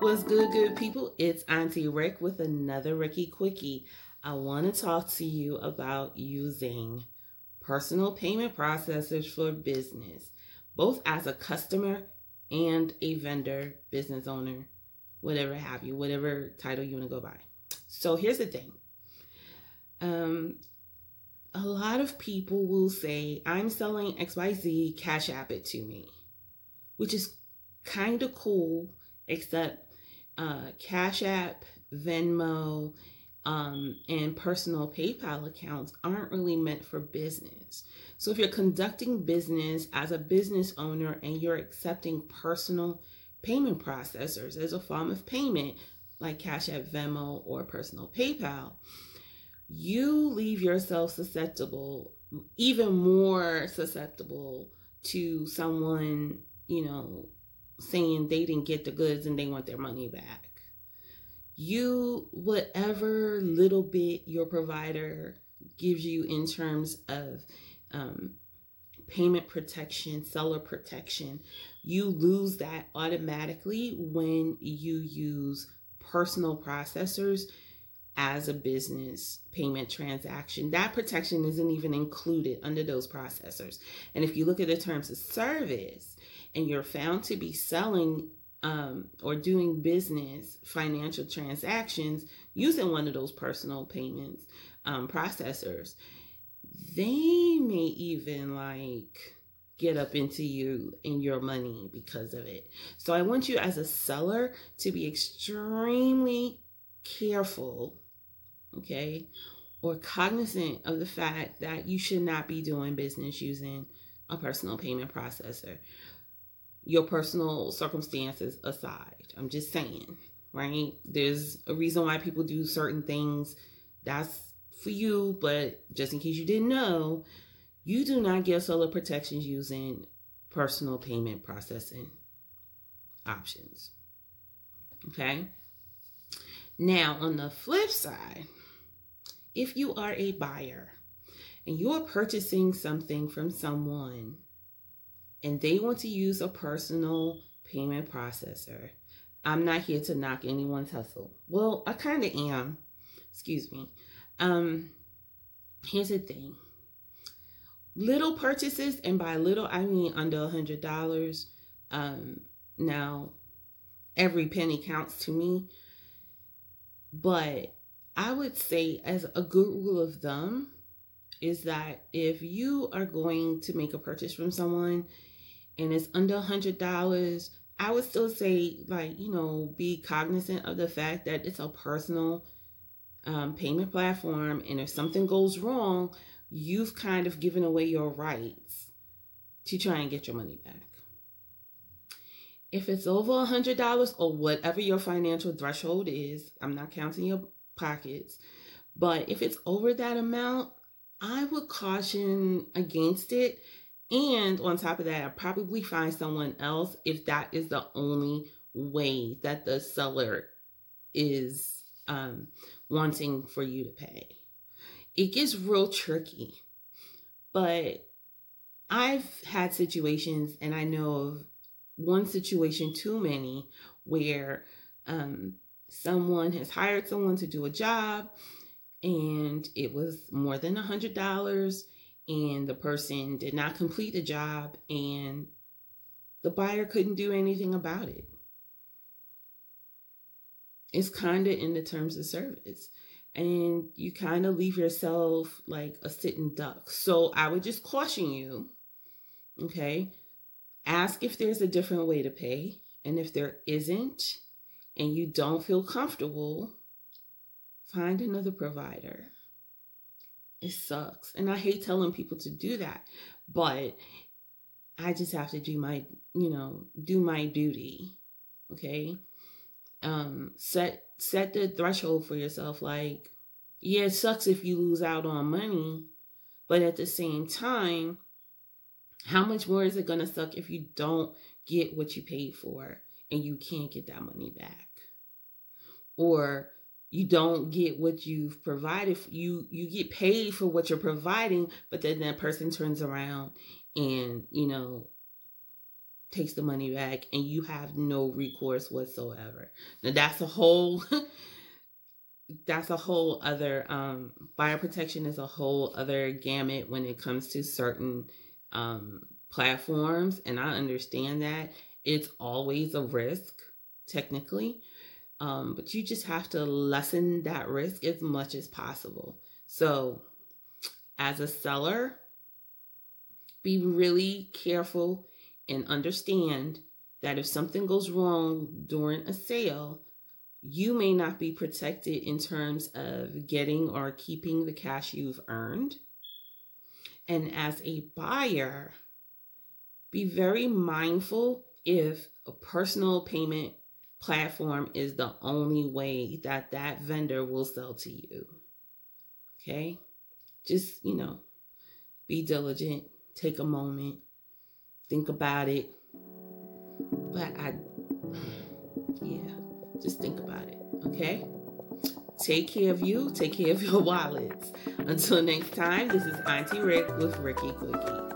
What's good, good people? It's Auntie Rick with another Ricky Quickie. I want to talk to you about using personal payment processors for business, both as a customer and a vendor, business owner, whatever have you, whatever title you want to go by. So here's the thing. Um, a lot of people will say, I'm selling XYZ, cash app it to me, which is kind of cool, except uh, Cash App, Venmo, um, and personal PayPal accounts aren't really meant for business. So if you're conducting business as a business owner and you're accepting personal payment processors as a form of payment, like Cash App, Venmo, or personal PayPal, you leave yourself susceptible, even more susceptible to someone, you know, saying they didn't get the goods and they want their money back. You, whatever little bit your provider gives you in terms of um, payment protection, seller protection, you lose that automatically when you use personal processors as a business payment transaction. That protection isn't even included under those processors. And if you look at the terms of service and you're found to be selling um, or doing business financial transactions using one of those personal payments um, processors, they may even like get up into you and your money because of it. So I want you as a seller to be extremely careful okay, or cognizant of the fact that you should not be doing business using a personal payment processor. Your personal circumstances aside, I'm just saying, right? There's a reason why people do certain things. That's for you, but just in case you didn't know, you do not get seller protections using personal payment processing options. Okay? Now, on the flip side, if you are a buyer and you're purchasing something from someone and they want to use a personal payment processor, I'm not here to knock anyone's hustle. Well, I kind of am. Excuse me. Um, here's the thing. Little purchases, and by little I mean under a hundred dollars. Um, now, every penny counts to me, but I would say, as a good rule of thumb, is that if you are going to make a purchase from someone and it's under a hundred dollars, I would still say, like, you know, be cognizant of the fact that it's a personal um, payment platform. And if something goes wrong, you've kind of given away your rights to try and get your money back. If it's over a hundred dollars or whatever your financial threshold is, I'm not counting your pockets. But if it's over that amount, I would caution against it. And on top of that, I'll probably find someone else if that is the only way that the seller is um, wanting for you to pay. It gets real tricky. But I've had situations, and I know of one situation too many, where um, someone has hired someone to do a job and it was more than a hundred dollars and the person did not complete the job and the buyer couldn't do anything about it. It's kind of in the terms of service and you kind of leave yourself like a sitting duck. So i would just caution you okay? Ask if there's a different way to pay and if there isn't and you don't feel comfortable, find another provider. It sucks. And I hate telling people to do that, but I just have to do my, you know, do my duty. Okay? Um set set the threshold for yourself like yeah, it sucks if you lose out on money, but at the same time, how much more is it going to suck if you don't get what you paid for and you can't get that money back? or you don't get what you've provided you you get paid for what you're providing but then that person turns around and you know takes the money back and you have no recourse whatsoever. Now that's a whole that's a whole other um buyer protection is a whole other gamut when it comes to certain um platforms and I understand that it's always a risk technically um but you just have to lessen that risk as much as possible so as a seller be really careful and understand that if something goes wrong during a sale you may not be protected in terms of getting or keeping the cash you've earned. And as a buyer, be very mindful if a personal payment platform is the only way that that vendor will sell to you. Okay? Just, you know, be diligent, take a moment, think about it. But I yeah, just think about it, okay? Take care of you, take care of your wallets. Until next time, this is Auntie Rick with Ricky Quickie.